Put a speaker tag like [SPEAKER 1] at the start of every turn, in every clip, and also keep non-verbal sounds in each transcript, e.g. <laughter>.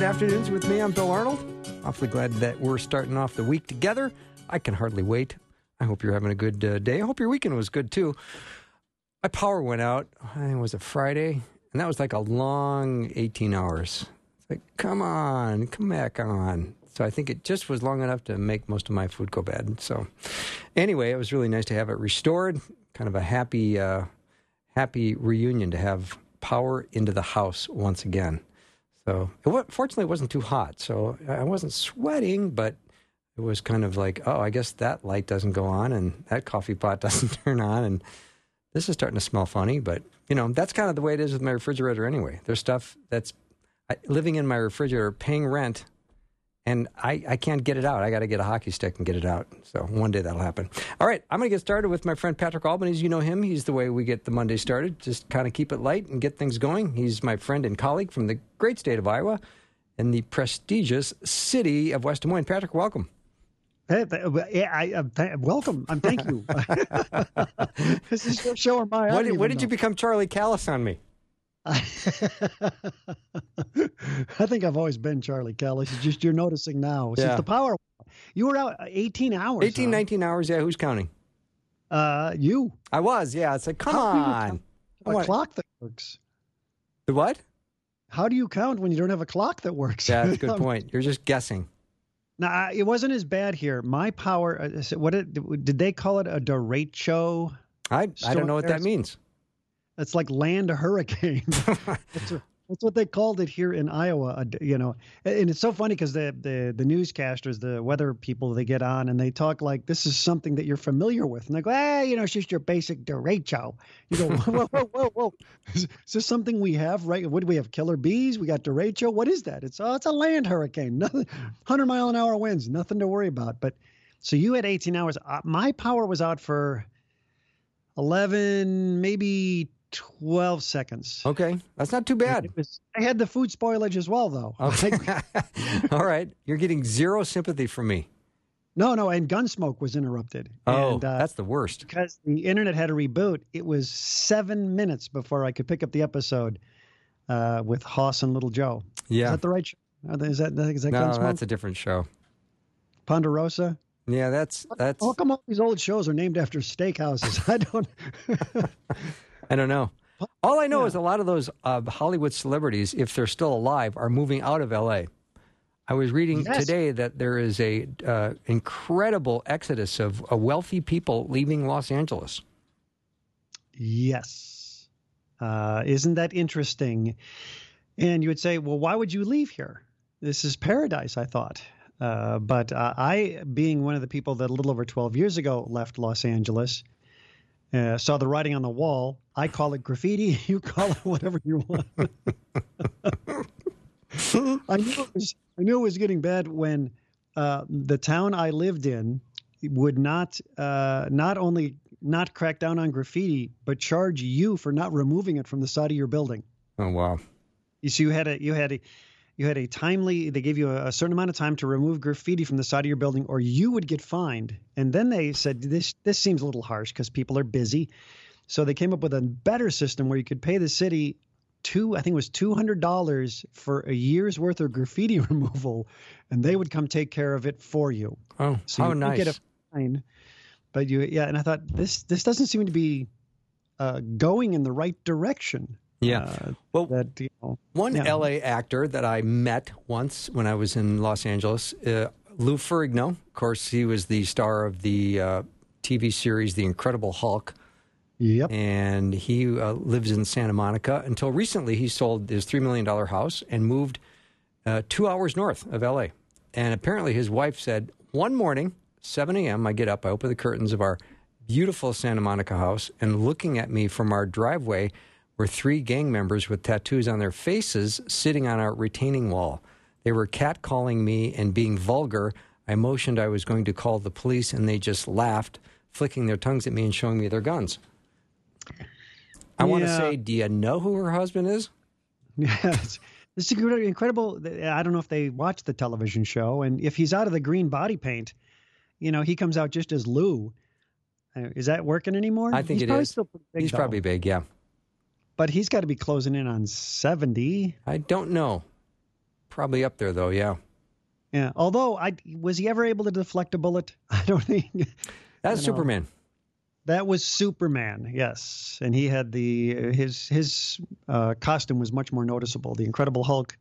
[SPEAKER 1] To Afternoons with me. I'm Bill Arnold. Awfully glad that we're starting off the week together. I can hardly wait. I hope you're having a good uh, day. I hope your weekend was good too. My power went out. I think it was a Friday, and that was like a long 18 hours. It's like, come on, come back on. So I think it just was long enough to make most of my food go bad. So anyway, it was really nice to have it restored. Kind of a happy, uh, happy reunion to have power into the house once again. So it, fortunately, it wasn't too hot, so I wasn't sweating, but it was kind of like, oh, I guess that light doesn't go on, and that coffee pot <laughs> doesn't turn on, and this is starting to smell funny. But you know, that's kind of the way it is with my refrigerator anyway. There's stuff that's I, living in my refrigerator, paying rent, and I, I can't get it out. I got to get a hockey stick and get it out. So one day that'll happen. All right, I'm going to get started with my friend Patrick Albanese. You know him. He's the way we get the Monday started. Just kind of keep it light and get things going. He's my friend and colleague from the great state of Iowa and the prestigious city of West Des Moines. Patrick, welcome.
[SPEAKER 2] Hey, yeah, I, uh, th- welcome. Um, thank you. <laughs> <laughs> this is your show or. I
[SPEAKER 1] When did,
[SPEAKER 2] even
[SPEAKER 1] did you become Charlie Callis on me? <laughs>
[SPEAKER 2] I think I've always been Charlie Kelly. It's just you're noticing now. Since
[SPEAKER 1] Yeah.
[SPEAKER 2] the power, you were out 18 hours.
[SPEAKER 1] 18,
[SPEAKER 2] huh?
[SPEAKER 1] 19 hours. Yeah, who's counting?
[SPEAKER 2] Uh, you.
[SPEAKER 1] I was. Yeah, it's like, come
[SPEAKER 2] How
[SPEAKER 1] on. I
[SPEAKER 2] A clock that works.
[SPEAKER 1] The what?
[SPEAKER 2] How do you count when you don't have a clock that works?
[SPEAKER 1] Yeah, that's a <laughs> good point. You're just guessing.
[SPEAKER 2] Now, it wasn't as bad here. My power. Uh, what it, did they call it? A derecho?
[SPEAKER 1] I, I don't know what that means.
[SPEAKER 2] It's like land hurricane. <laughs> that's, what- that's what they called it here in Iowa. You know, and it's so funny because the, the the newscasters, the weather people, they get on and they talk like this is something that you're familiar with, and they go, "Ah, you know, it's just your basic derecho." You go, "Whoa, whoa, whoa, whoa! Is, is this something we have? Right? What do we have? Killer bees? We got derecho? What is that? It's oh, it's a land hurricane. <laughs> Nothing, hundred mile an hour winds. Nothing to worry about. But so you had 18 hours. Uh, My power was out for 11, maybe 12 seconds.
[SPEAKER 1] Okay, that's not too bad.
[SPEAKER 2] Was, I had the food spoilage as well, though.
[SPEAKER 1] Okay. <laughs> All right. You're getting zero sympathy from me.
[SPEAKER 2] No, no, and Gunsmoke was interrupted.
[SPEAKER 1] Oh,
[SPEAKER 2] and, uh,
[SPEAKER 1] that's the worst.
[SPEAKER 2] because the internet had a reboot. It was seven minutes before I could pick up the episode uh, with Hoss and Little Joe.
[SPEAKER 1] Yeah.
[SPEAKER 2] Is that the right show? Is that, is that
[SPEAKER 1] No,
[SPEAKER 2] Gunsmoke?
[SPEAKER 1] that's a different show.
[SPEAKER 2] Ponderosa?
[SPEAKER 1] Yeah, that's that's.
[SPEAKER 2] How come all these old shows are named after steakhouses? <laughs> I don't. <laughs>
[SPEAKER 1] I don't know. All I know
[SPEAKER 2] Yeah.
[SPEAKER 1] is a lot of those uh, Hollywood celebrities, if they're still alive, are moving out of L.A. I was reading
[SPEAKER 2] Yes.
[SPEAKER 1] today that there is a uh, incredible exodus of uh, wealthy people leaving Los Angeles.
[SPEAKER 2] Yes. Uh, isn't that interesting? And you would say, well, why would you leave here? This is paradise, I thought. Uh, but uh, I, being one of the people that a little over 12 years ago left Los Angeles, uh, saw the writing on the wall. I call it graffiti. <laughs> You call it whatever you want. I knew it was. I knew it was getting bad when uh, the town I lived in would not uh, not only not crack down on graffiti, but charge you for not removing it from the side of your building.
[SPEAKER 1] Oh wow!
[SPEAKER 2] You see, you had a you had a you had a timely. They gave you a, a certain amount of time to remove graffiti from the side of your building, or you would get fined. And then they said this this seems a little harsh because people are busy, so they came up with a better system where you could pay the city two I think it was two hundred dollars for a year's worth of graffiti <laughs> removal, and they would come take care of it for you.
[SPEAKER 1] Oh,
[SPEAKER 2] So
[SPEAKER 1] how
[SPEAKER 2] you
[SPEAKER 1] nice!
[SPEAKER 2] get a fine, but you yeah. And I thought this this doesn't seem to be uh, going in the right direction.
[SPEAKER 1] Yeah.
[SPEAKER 2] Uh,
[SPEAKER 1] well,
[SPEAKER 2] that you know.
[SPEAKER 1] One
[SPEAKER 2] Yeah.
[SPEAKER 1] LA actor that I met once when I was in Los Angeles, uh, Lou Ferrigno. Of course, he was the star of the uh, TV series The Incredible Hulk,
[SPEAKER 2] Yep.
[SPEAKER 1] and he uh, lives in Santa Monica. Until recently, he sold his $3 million house and moved uh, two hours north of LA. And apparently, his wife said, One morning, 7 a.m., I get up, I open the curtains of our beautiful Santa Monica house, and looking at me from our driveway were three gang members with tattoos on their faces sitting on our retaining wall. They were catcalling me and being vulgar. I motioned I was going to call the police, and they just laughed, flicking their tongues at me and showing me their guns. I want to say, do you know who her husband is? <laughs>
[SPEAKER 2] Yes. This is incredible. I don't know if they watch the television show, and if he's out of the green body paint, you know, he comes out just as Lou. Uh, Is that working anymore?
[SPEAKER 1] I think
[SPEAKER 2] he's
[SPEAKER 1] it
[SPEAKER 2] probably
[SPEAKER 1] is.
[SPEAKER 2] Still big,
[SPEAKER 1] He's
[SPEAKER 2] though.
[SPEAKER 1] probably big, yeah.
[SPEAKER 2] But he's got to be closing in on seventy.
[SPEAKER 1] I don't know. Probably up there, though, yeah.
[SPEAKER 2] Yeah. Although, I was he ever able to deflect a bullet? <laughs> I don't think <laughs>
[SPEAKER 1] That's
[SPEAKER 2] know.
[SPEAKER 1] Superman.
[SPEAKER 2] that was Superman. Yes, and he had the his his uh, costume was much more noticeable. The Incredible Hulk.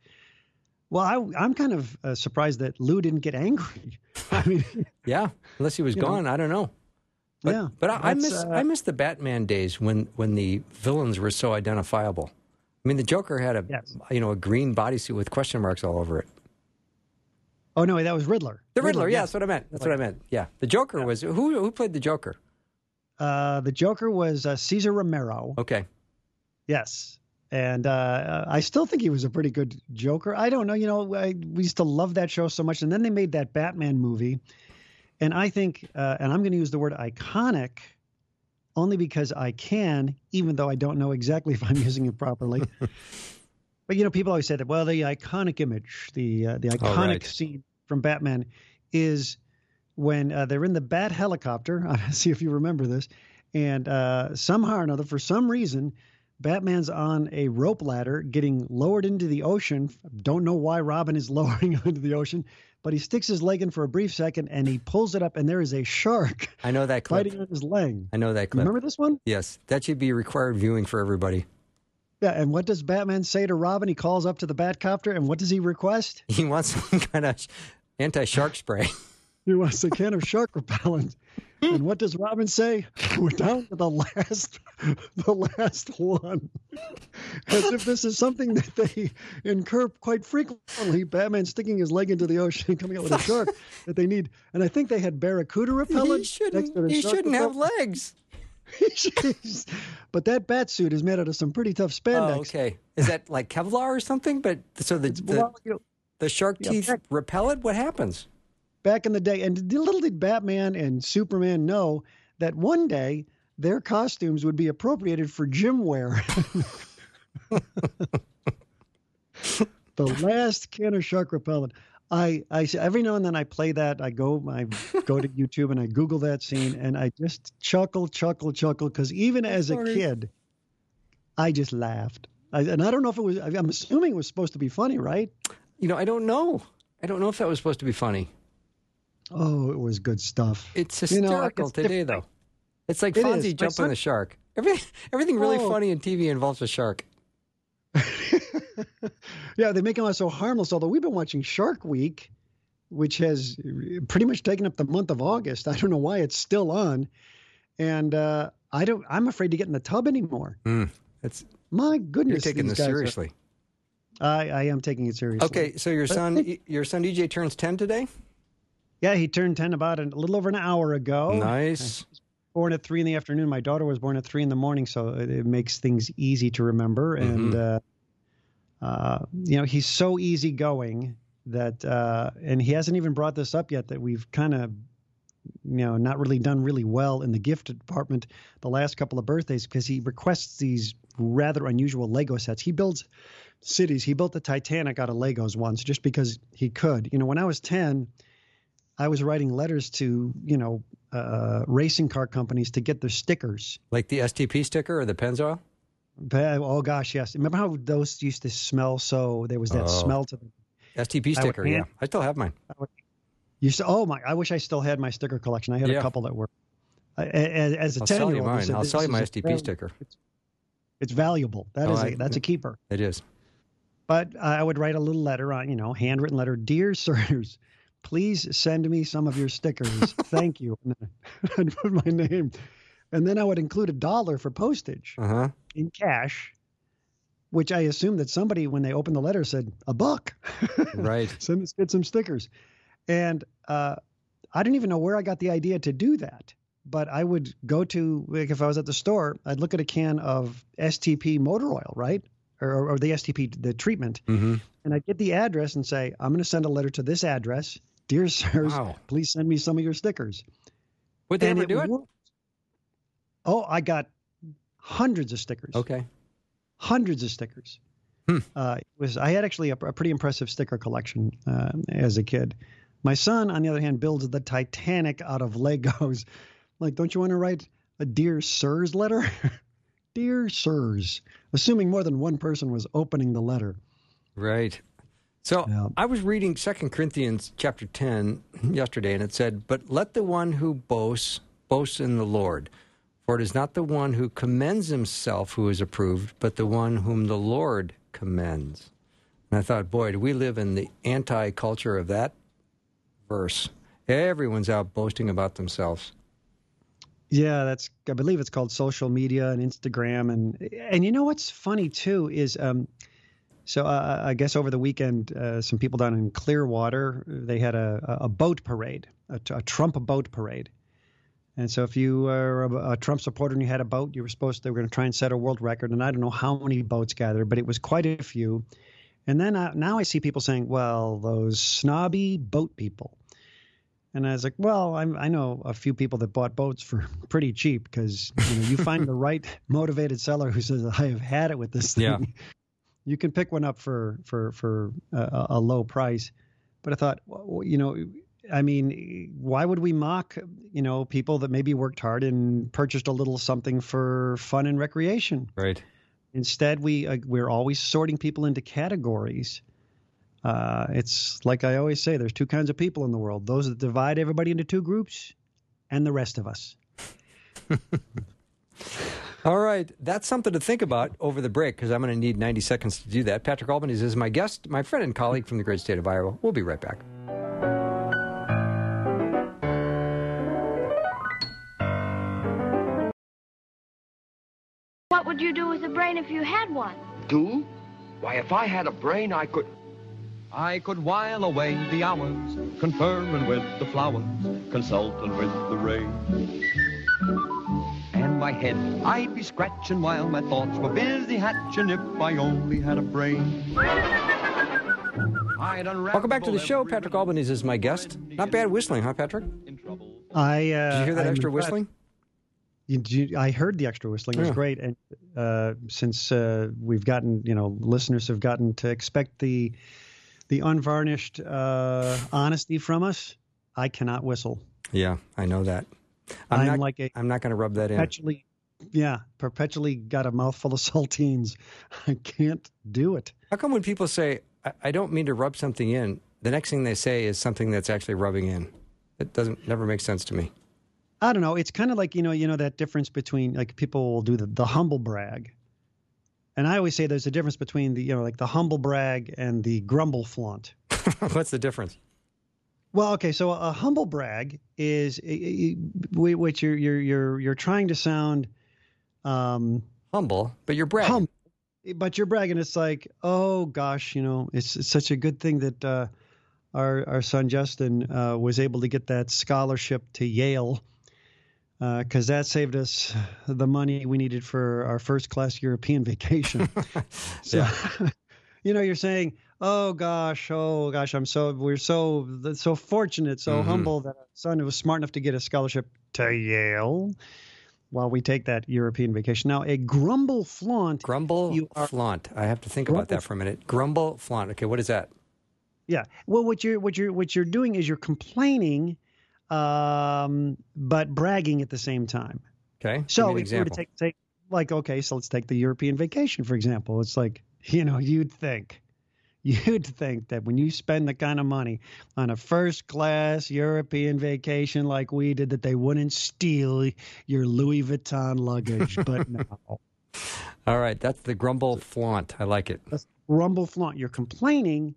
[SPEAKER 2] Well, I, I'm kind of uh, surprised that Lou didn't get angry. <laughs> I mean,
[SPEAKER 1] Yeah, unless he was
[SPEAKER 2] You know.
[SPEAKER 1] gone, I don't know. But,
[SPEAKER 2] yeah,
[SPEAKER 1] but I, I miss
[SPEAKER 2] uh,
[SPEAKER 1] I miss the Batman days when when the villains were so identifiable. I mean, the Joker had a
[SPEAKER 2] Yes.
[SPEAKER 1] you know a green bodysuit with question marks all over it.
[SPEAKER 2] Oh no, that was Riddler.
[SPEAKER 1] The Riddler, yeah,
[SPEAKER 2] yes.
[SPEAKER 1] that's what I meant. That's what I meant. Yeah, the Joker was who who played the Joker?
[SPEAKER 2] Uh, the Joker was uh, Cesar Romero.
[SPEAKER 1] Okay,
[SPEAKER 2] Yes. And uh, I still think he was a pretty good Joker. I don't know. You know, I, we used to love that show so much. And then they made that Batman movie. And I think, uh, and I'm going to use the word iconic only because I can, even though I don't know exactly <laughs> if I'm using it properly. <laughs> but, you know, people always say that, well, the iconic image, the, uh, the iconic
[SPEAKER 1] right.
[SPEAKER 2] scene from Batman is when uh, they're in the Bat helicopter. <laughs> I see if you remember this. And uh, somehow or another, for some reason, Batman's on a rope ladder getting lowered into the ocean. Don't know why Robin is lowering him into the ocean, but he sticks his leg in for a brief second and he pulls it up, and there is a shark <laughs>
[SPEAKER 1] I know that clip.
[SPEAKER 2] biting on his leg.
[SPEAKER 1] I know that clip.
[SPEAKER 2] Remember this one?
[SPEAKER 1] Yes, that should be required viewing for everybody.
[SPEAKER 2] Yeah. And what does Batman say to Robin? He calls up to the Batcopter, and what does he request? <laughs>
[SPEAKER 1] He wants some kind of anti shark spray. <laughs>
[SPEAKER 2] He wants a can of shark repellent. Hmm. And what does Robin say? <laughs> We're down to the last, <laughs> the last one. As if this is something that they incur quite frequently. Batman sticking his leg into the ocean and <laughs> coming out with a shark that they need. And I think they had barracuda repellent.
[SPEAKER 1] he shouldn't. He shouldn't have legs.
[SPEAKER 2] but that bat suit is made out of some pretty tough spandex.
[SPEAKER 1] Oh, okay. Is that like Kevlar or something? But so the the,
[SPEAKER 2] Well, you know,
[SPEAKER 1] the shark
[SPEAKER 2] Yeah,
[SPEAKER 1] teeth
[SPEAKER 2] back-
[SPEAKER 1] repel it. What happens?
[SPEAKER 2] Back in the day. And little did Batman and Superman know that one day their costumes would be appropriated for gym wear. <laughs> the last can of shark repellent. I, I every now and then I play that. I go I go to YouTube and I Google that scene and I just chuckle, chuckle, chuckle because even as a kid, I just laughed. I, and I don't know if it was. I'm assuming it was supposed to be funny, right?
[SPEAKER 1] You know, I don't know. I don't know if that was supposed to be funny.
[SPEAKER 2] Oh, it was good stuff.
[SPEAKER 1] It's
[SPEAKER 2] You know,
[SPEAKER 1] hysterical
[SPEAKER 2] it's
[SPEAKER 1] today, though. It's like
[SPEAKER 2] It
[SPEAKER 1] Fonzie
[SPEAKER 2] is.
[SPEAKER 1] Jumping
[SPEAKER 2] son-
[SPEAKER 1] the shark. Everything, <laughs> everything really
[SPEAKER 2] Oh.
[SPEAKER 1] funny in TV involves a shark. <laughs>
[SPEAKER 2] yeah, they make them out so harmless. Although we've been watching Shark Week, which has pretty much taken up the month of August. I don't know why it's still on, and uh, I don't. I'm afraid to get in the tub anymore.
[SPEAKER 1] Mm, it's
[SPEAKER 2] My
[SPEAKER 1] you're
[SPEAKER 2] goodness,
[SPEAKER 1] taking this
[SPEAKER 2] guys are-
[SPEAKER 1] seriously.
[SPEAKER 2] I, I am taking it seriously.
[SPEAKER 1] Okay, so your son, your son DJ turns ten today.
[SPEAKER 2] Yeah, he turned ten about a little over an hour ago.
[SPEAKER 1] nice.
[SPEAKER 2] Born at three in the afternoon. My daughter was born at three in the morning, so it, it makes things easy to remember. And uh, uh, you know, he's so easygoing that, uh, and he hasn't even brought this up yet that we've kind of, you know, not really done really well in the gift department the last couple of birthdays because he requests these rather unusual Lego sets. He builds cities. He built the Titanic out of Legos once just because he could. You know, when I was ten. I was writing letters to, you know, uh, racing car companies to get their stickers.
[SPEAKER 1] Like the STP sticker or the Pennzoil.
[SPEAKER 2] Oh gosh, yes. Remember how those used to smell so? There was that
[SPEAKER 1] Oh.
[SPEAKER 2] smell to them.
[SPEAKER 1] STP
[SPEAKER 2] I would
[SPEAKER 1] sticker. Yeah, I still have mine.
[SPEAKER 2] You said, Oh my! I wish I still had my sticker collection. I had
[SPEAKER 1] Yeah.
[SPEAKER 2] a couple that were. I- As, as a
[SPEAKER 1] I'll
[SPEAKER 2] ten
[SPEAKER 1] sell
[SPEAKER 2] year
[SPEAKER 1] you
[SPEAKER 2] old,
[SPEAKER 1] mine. I'll sell you my STP sticker.
[SPEAKER 2] It's valuable. That
[SPEAKER 1] Oh,
[SPEAKER 2] is
[SPEAKER 1] I-
[SPEAKER 2] a, that's a keeper.
[SPEAKER 1] It is.
[SPEAKER 2] But I would write a little letter on, you know, handwritten letter. Dear sirs, please send me some of your stickers. <laughs> Thank you. And I'd <laughs> put my name, and then I would include a dollar for postage.
[SPEAKER 1] Uh huh.
[SPEAKER 2] in cash, which I assume that somebody, when they opened the letter, said a buck. <laughs>
[SPEAKER 1] Right.
[SPEAKER 2] Send us get some stickers, and uh, I didn't even know where I got the idea to do that. but I would go to like if I was at the store, I'd look at a can of STP motor oil, right, or, or the STP the treatment,
[SPEAKER 1] Mm-hmm.
[SPEAKER 2] and I'd get the address and say, I'm going to send a letter to this address, dear sirs,
[SPEAKER 1] Wow.
[SPEAKER 2] please send me some of your stickers.
[SPEAKER 1] Would they
[SPEAKER 2] And
[SPEAKER 1] ever do it?
[SPEAKER 2] worked. Oh, I got hundreds of stickers.
[SPEAKER 1] Okay.
[SPEAKER 2] hundreds of stickers.
[SPEAKER 1] Hmm.
[SPEAKER 2] Uh, was I had actually a, a pretty impressive sticker collection uh, as a kid. My son, on the other hand, builds the Titanic out of Legos. <laughs> Like, don't you want to write a dear sirs letter? <laughs> dear sirs, assuming more than one person was opening the letter.
[SPEAKER 1] Right. So
[SPEAKER 2] Yeah.
[SPEAKER 1] I was reading Second Corinthians chapter 10 yesterday, and it said, But let the one who boasts boast in the Lord. For it is not the one who commends himself who is approved, but the one whom the Lord commends. And I thought, boy, do we live in the anti culture of that verse. Everyone's out boasting about themselves.
[SPEAKER 2] Yeah, that's I believe it's called social media and Instagram and and you know what's funny too is um so uh, I guess over the weekend uh, some people down in Clearwater they had a a boat parade a, a Trump boat parade and so if you were a, a Trump supporter and you had a boat you were supposed to they were going to try and set a world record and I don't know how many boats gathered but it was quite a few and then uh, now I see people saying well those snobby boat people and I was like, well, I'm, I know a few people that bought boats for <laughs> pretty cheap because you, know, you find the <laughs> right motivated seller who says, I have had it with this thing.
[SPEAKER 1] Yeah.
[SPEAKER 2] You can pick one up for for for a, a low price. But I thought, well, you know, I mean, why would we mock, you know, people that maybe worked hard and purchased a little something for fun and recreation?
[SPEAKER 1] Right.
[SPEAKER 2] Instead, we uh, we're always sorting people into categories. Uh, it's like I always say: there's two kinds of people in the world: those that divide everybody into two groups, and the rest of us. <laughs>
[SPEAKER 1] All right, that's something to think about over the break because I'm going to need 90 seconds to do that. Patrick Albanese is my guest, my friend and colleague from the great state of Iowa. We'll be right back.
[SPEAKER 3] What would you do with a brain if you had one?
[SPEAKER 4] Do? Why, if I had a brain, I could.
[SPEAKER 5] I could while away the hours, conferring with the flowers, consulting with the rain. And my head I'd be scratching while my thoughts were busy hatching if I only had a brain. I'd
[SPEAKER 1] Welcome back to the show. Patrick
[SPEAKER 5] riddle
[SPEAKER 1] Albanese is my guest. Not bad whistling, huh, Patrick? Did
[SPEAKER 5] in trouble.
[SPEAKER 2] I uh,
[SPEAKER 1] you hear that
[SPEAKER 2] I'm
[SPEAKER 1] extra
[SPEAKER 2] impressed.
[SPEAKER 1] whistling?
[SPEAKER 2] You, you, I heard the extra whistling. It was
[SPEAKER 1] Yeah.
[SPEAKER 2] great, and uh, since uh, we've gotten, you know, listeners have gotten to expect the the unvarnished uh, honesty from us, I cannot whistle.
[SPEAKER 1] Yeah, I know that.
[SPEAKER 2] I'm,
[SPEAKER 1] I'm, not.
[SPEAKER 2] like a
[SPEAKER 1] I'm not going to rub that in.
[SPEAKER 2] perpetually, yeah, perpetually got a mouthful of <laughs> saltines. I can't do it.
[SPEAKER 1] How come when people say, I, I don't mean to rub something in, the next thing they say is something that's actually rubbing in? It doesn't never make sense to me.
[SPEAKER 2] I don't know. It's kind of like you know, you know that difference between like people will do the, the humble brag, and I always say there's a difference between the you know like the humble brag and the grumble flaunt. <laughs>
[SPEAKER 1] What's the difference?
[SPEAKER 2] Well, okay, so a humble brag is which you're you're you're you're trying to sound um
[SPEAKER 1] Humble, but you're bragging.
[SPEAKER 2] hum, but you're bragging. It's like, oh gosh, you know, it's, it's such a good thing that uh, our our son Justin uh, was able to get that scholarship to Yale because that saved us the money we needed for our first class European vacation. <laughs> so, <laughs> you know, you're saying, oh gosh, oh gosh, I'm so we're so so fortunate, so
[SPEAKER 1] Mhm.
[SPEAKER 2] humble that our son was smart enough to get a scholarship to Yale. While we take that European vacation. Now, a grumble flaunt
[SPEAKER 1] Grumble,
[SPEAKER 2] You are-
[SPEAKER 1] flaunt. I have to think about that for a minute. Grumble, flaunt. Okay, what is that?
[SPEAKER 2] Yeah. Well, what you're what you're what you're doing is you're complaining, um, but bragging at the same time.
[SPEAKER 1] Okay.
[SPEAKER 2] So
[SPEAKER 1] Give me an
[SPEAKER 2] if you were to take take like okay, so let's take the European vacation for example. It's like you know you'd think. You'd think that when you spend the kind of money on a first class European vacation like we did, that they wouldn't steal your Louis Vuitton luggage. But no. <laughs>
[SPEAKER 1] All right, that's the grumble, flaunt. I like it.
[SPEAKER 2] That's rumble flaunt. You're complaining,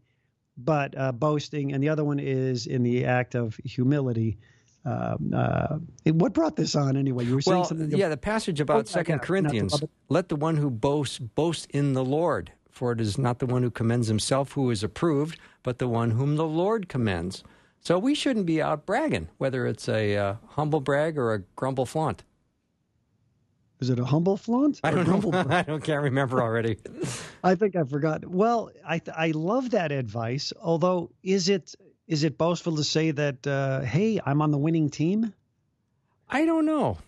[SPEAKER 2] but uh, boasting, and the other one is in the act of humility. Um, uh, what brought this on anyway? You were saying
[SPEAKER 1] Well,
[SPEAKER 2] something.
[SPEAKER 1] yeah, the passage
[SPEAKER 2] Oh,
[SPEAKER 1] about
[SPEAKER 2] yeah,
[SPEAKER 1] Second Corinthians. Let the one who boasts boast in the Lord, for it is not the one who commends himself who is approved, but the one whom the Lord commends. So we shouldn't be out bragging, whether it's a uh, humble brag or a grumble flaunt.
[SPEAKER 2] Is it a humble flaunt?
[SPEAKER 1] I don't know.
[SPEAKER 2] brag? <laughs>
[SPEAKER 1] I don't can't remember already. <laughs>
[SPEAKER 2] I think I forgot. Well, I th- I love that advice. Although, is it is it boastful to say that? Uh, hey, I'm on the winning team.
[SPEAKER 1] I don't know.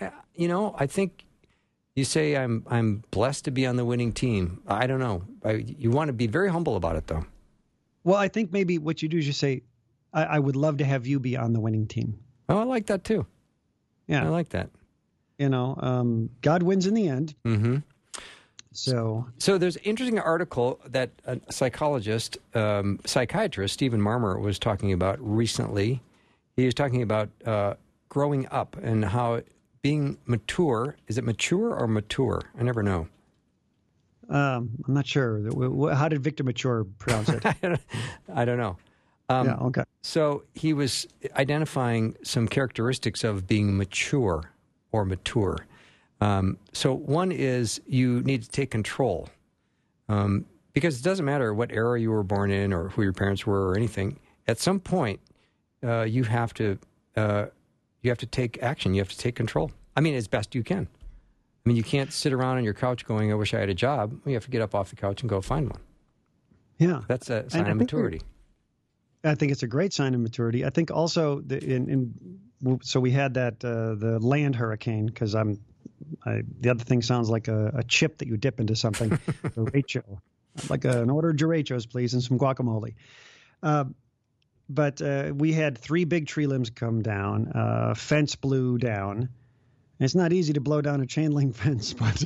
[SPEAKER 1] I, you know, I think you say I'm I'm blessed to be on the winning team. I don't know. I, you want to be very humble about it, though.
[SPEAKER 2] Well, I think maybe what you do is you say, I, I would love to have you be on the winning team.
[SPEAKER 1] Oh, I like that too.
[SPEAKER 2] Yeah,
[SPEAKER 1] I like that.
[SPEAKER 2] you know, um, God wins in the end.
[SPEAKER 1] hmm
[SPEAKER 2] So
[SPEAKER 1] So there's an interesting article that a psychologist, um, psychiatrist Stephen Marmer was talking about recently. He was talking about uh, growing up and how being mature is it mature or mature? I never know.
[SPEAKER 2] um, I'm not sure. How did Victor Mature pronounce it? <laughs>
[SPEAKER 1] I don't know. Um,
[SPEAKER 2] yeah, okay.
[SPEAKER 1] So he was identifying some characteristics of being mature or mature. Um, so one is you need to take control um, because it doesn't matter what era you were born in or who your parents were or anything. At some point, uh, you have to uh, you have to take action. You have to take control. I mean, as best you can. I mean, you can't sit around on your couch going, "I wish I had a job." You have to get up off the couch and go find one.
[SPEAKER 2] Yeah,
[SPEAKER 1] That's a sign
[SPEAKER 2] I
[SPEAKER 1] of
[SPEAKER 2] we're-
[SPEAKER 1] maturity.
[SPEAKER 2] I think it's a great sign of maturity. I think also the, in, in so we had that uh, the land hurricane because I'm I, the other thing sounds like a, a chip that you dip into something. <laughs> Derecho, like a, an order of derechos, please, and some guacamole. Uh, but uh, we had three big tree limbs come down. Uh, fence blew down. It's not easy to blow down a chain link <laughs> fence, but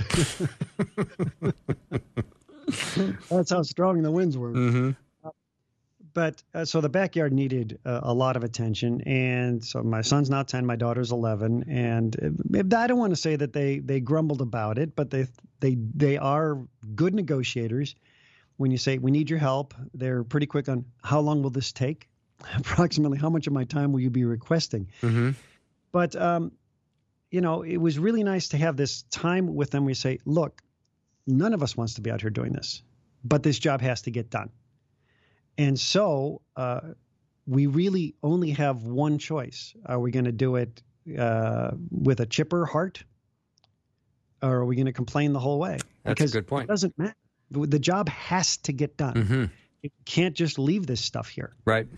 [SPEAKER 2] <laughs> that's how strong the winds were
[SPEAKER 1] Mm-hmm.
[SPEAKER 2] but uh, so the backyard needed uh, a lot of attention and so my son's now 10 my daughter's 11 and uh, i don't want to say that they they grumbled about it but they they they are good negotiators when you say we need your help they're pretty quick on how long will this take <laughs> approximately how much of my time will you be requesting
[SPEAKER 1] Mm-hmm.
[SPEAKER 2] but um, you know, it was really nice to have this time with them. We say, look, none of us wants to be out here doing this, but this job has to get done. And so uh, we really only have one choice: Are we going to do it uh, with a chipper heart, or are we going to complain the whole way?
[SPEAKER 1] That's a good point.
[SPEAKER 2] It doesn't matter. The the job has to get done.
[SPEAKER 1] Mm-hmm.
[SPEAKER 2] You can't just leave this stuff here.
[SPEAKER 1] Right.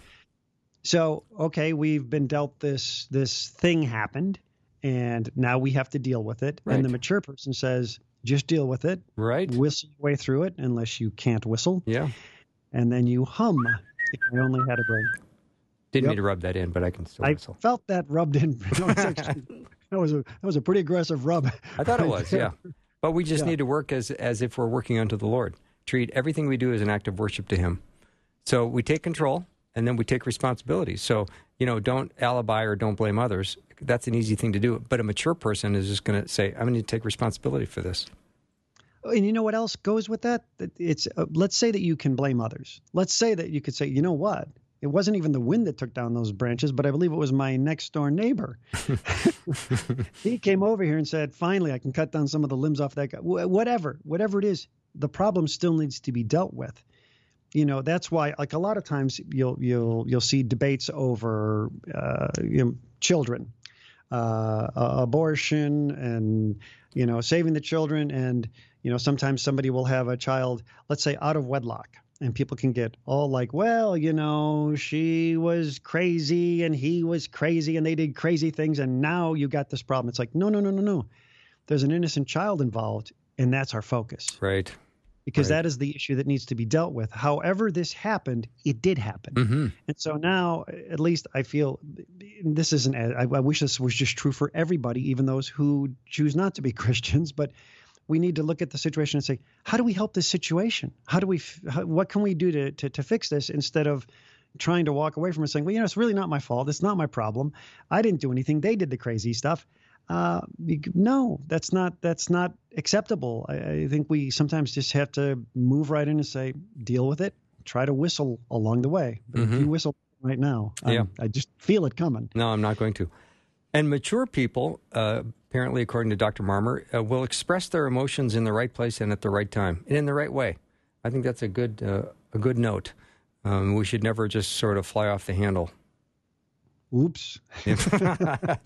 [SPEAKER 2] So, okay, we've been dealt this this thing happened and now we have to deal with it.
[SPEAKER 1] Right.
[SPEAKER 2] And the mature person says, just deal with it,
[SPEAKER 1] Right.
[SPEAKER 2] whistle your way through it unless you can't whistle,
[SPEAKER 1] Yeah.
[SPEAKER 2] and then you hum. If I only had a brain.
[SPEAKER 1] Didn't
[SPEAKER 2] Yep.
[SPEAKER 1] mean to rub that in, but I can still
[SPEAKER 2] I
[SPEAKER 1] whistle.
[SPEAKER 2] felt that rubbed in. <laughs> <laughs> No, actually- that was a that was a pretty aggressive rub.
[SPEAKER 1] I thought it was, yeah. But we just
[SPEAKER 2] Yeah.
[SPEAKER 1] need to work as as if we're working unto the Lord. Treat everything we do as an act of worship to Him. So we take control and then we take responsibility. So you know, don't alibi or don't blame others. That's an easy thing to do. But a mature person is just going to say, "I'm going to take responsibility for this."
[SPEAKER 2] And you know what else goes with that? That It's uh, let's say that you can blame others. Let's say that you could say, you know what? It wasn't even the wind that took down those branches, but I believe it was my next door neighbor. <laughs> he came over here and said, "Finally, I can cut down some of the limbs off that guy." Wh- Whatever, whatever it is, the problem still needs to be dealt with. You know, that's why, like a lot of times, you'll you'll you'll see debates over uh, you know, children, uh, abortion, and you know, saving the children, and you know, sometimes somebody will have a child, let's say, out of wedlock. And people can get all like, well, you know, she was crazy and he was crazy and they did crazy things. And now you got this problem. It's like, no, no, no, no, no. There's an innocent child involved. And that's our focus
[SPEAKER 1] Right.
[SPEAKER 2] Because
[SPEAKER 1] Right.
[SPEAKER 2] that is the issue that needs to be dealt with. However, this happened, it did happen.
[SPEAKER 1] Mm-hmm.
[SPEAKER 2] And so now, at least I feel this isn't, I, I wish this was just true for everybody, even those who choose not to be <laughs> Christians. But we need to look at the situation and say, how do we help this situation? How do we, how, what can we do to, to, to fix this instead of trying to walk away from it saying, well, you know, it's really not my fault. It's not my problem. I didn't do anything. They did the crazy stuff. Uh, no, that's not that's not acceptable. I, I think we sometimes just have to move right in and say, deal with it. Try to whistle along the way. But if
[SPEAKER 1] Mhm.
[SPEAKER 2] you whistle right now, I'm-
[SPEAKER 1] Yeah.
[SPEAKER 2] I just feel it coming.
[SPEAKER 1] No, I'm not going to. And mature people, uh, apparently, according to Dr. Marmer, uh, will express their emotions in the right place and at the right time and in the right way. I think that's a good uh, a good note. Um, we should never just sort of fly off the handle
[SPEAKER 2] Oops. <laughs> <laughs>
[SPEAKER 1] but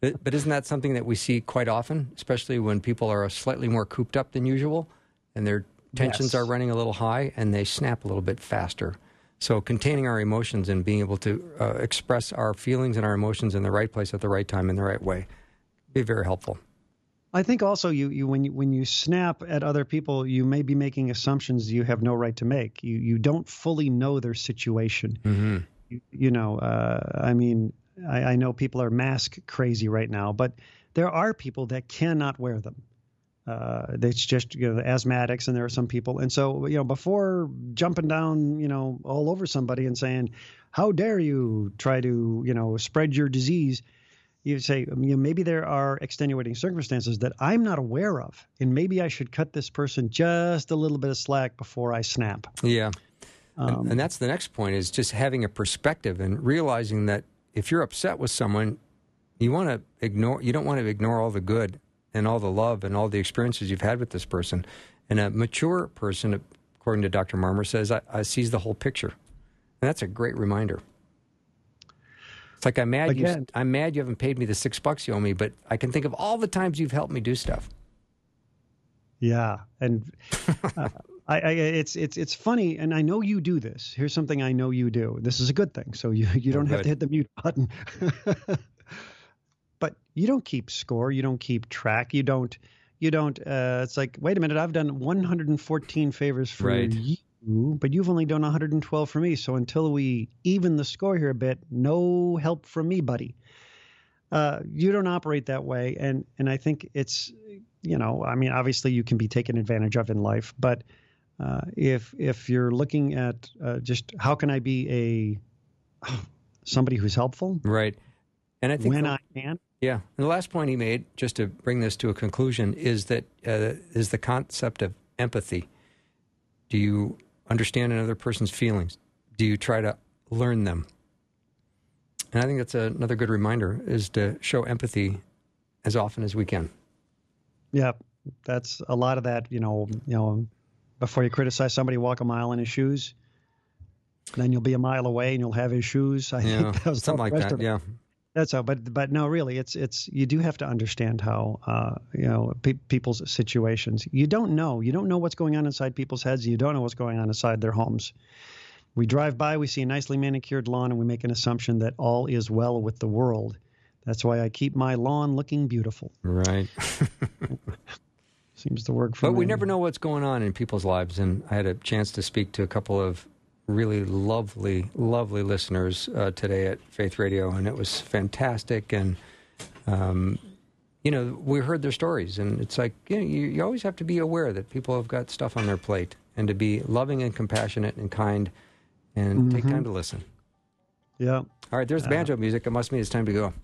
[SPEAKER 1] but isn't that something that we see quite often, especially when people are slightly more cooped up than usual and their tensions
[SPEAKER 2] Yes.
[SPEAKER 1] are running a little high and they snap a little bit faster? So containing our emotions and being able to uh, express our feelings and our emotions in the right place at the right time in the right way be very helpful.
[SPEAKER 2] I think also you, you when you when you snap at other people, you may be making assumptions you have no right to make. You you don't fully know their situation.
[SPEAKER 1] Mm-hmm.
[SPEAKER 2] You, know, uh, I mean, I, I know people are mask crazy right now, but there are people that cannot wear them. Uh, it's just you know the asthmatics, and there are some people, and so you know before jumping down, you know, all over somebody and saying, "How dare you try to you know spread your disease." you say you know, maybe there are extenuating circumstances that I'm not aware of, and maybe I should cut this person just a little bit of slack before I snap.
[SPEAKER 1] Yeah.
[SPEAKER 2] Um,
[SPEAKER 1] and, and that's the next point is just having a perspective and realizing that if you're upset with someone, you want to ignore you don't want to ignore all the good and all the love and all the experiences you've had with this person. And a mature person, according to Dr. Marmer, says I, I sees the whole picture. And that's a great reminder. It's like I'm mad you
[SPEAKER 2] Again-
[SPEAKER 1] I'm mad you haven't paid me the six bucks you owe me, but I can think of all the times you've helped me do stuff.
[SPEAKER 2] Yeah, and uh, I, I, it's it's it's funny, and I know you do this. Here's something I know you do. This is a good thing, so you you don't have to hit the mute button. <laughs> but you don't keep score. You don't keep track. You don't. You don't. Uh, it's like, wait a minute. I've done 114 favors for
[SPEAKER 1] Right.
[SPEAKER 2] you, but you've only done 112 for me. So until we even the score here a bit, no help from me, buddy. Uh, you don't operate that way, and and I think it's you know, I mean, obviously you can be taken advantage of in life, but uh, if if you're looking at uh, just how can I be a <sighs> somebody who's helpful
[SPEAKER 1] Right. And I think
[SPEAKER 2] when
[SPEAKER 1] the-
[SPEAKER 2] I can,
[SPEAKER 1] Yeah, and the last point he made, just to bring this to a conclusion, is that uh, is the concept of empathy. Do you understand another person's feelings? Do you try to learn them? And I think that's another good reminder: is to show empathy as often as we can.
[SPEAKER 2] yeah, that's a lot of that. You know, you know, before you criticize somebody, walk a mile in his shoes. Then you'll be a mile away and you'll have his shoes. I
[SPEAKER 1] Yeah,
[SPEAKER 2] think that was
[SPEAKER 1] something like that. Yeah,
[SPEAKER 2] That's how, but but no, really, it's it's you do have to understand how uh, you know pe- people's situations. You don't know, you don't know what's going on inside people's heads. You don't know what's going on inside their homes. We drive by, we see a nicely manicured lawn, and we make an assumption that all is well with the world. That's why I keep my lawn looking beautiful.
[SPEAKER 1] right. <laughs>
[SPEAKER 2] Seems to work for
[SPEAKER 1] But
[SPEAKER 2] me.
[SPEAKER 1] we never know what's going on in people's lives. And I had a chance to speak to a couple of really lovely, lovely listeners uh, today at Faith Radio, and it was fantastic. And, um, you know, we heard their stories, and it's like, you know, you, you always have to be aware that people have got stuff on their plate and to be loving and compassionate and kind and take time to listen.
[SPEAKER 2] Yeah.
[SPEAKER 1] All right, there's the banjo music. It must mean it's time to go.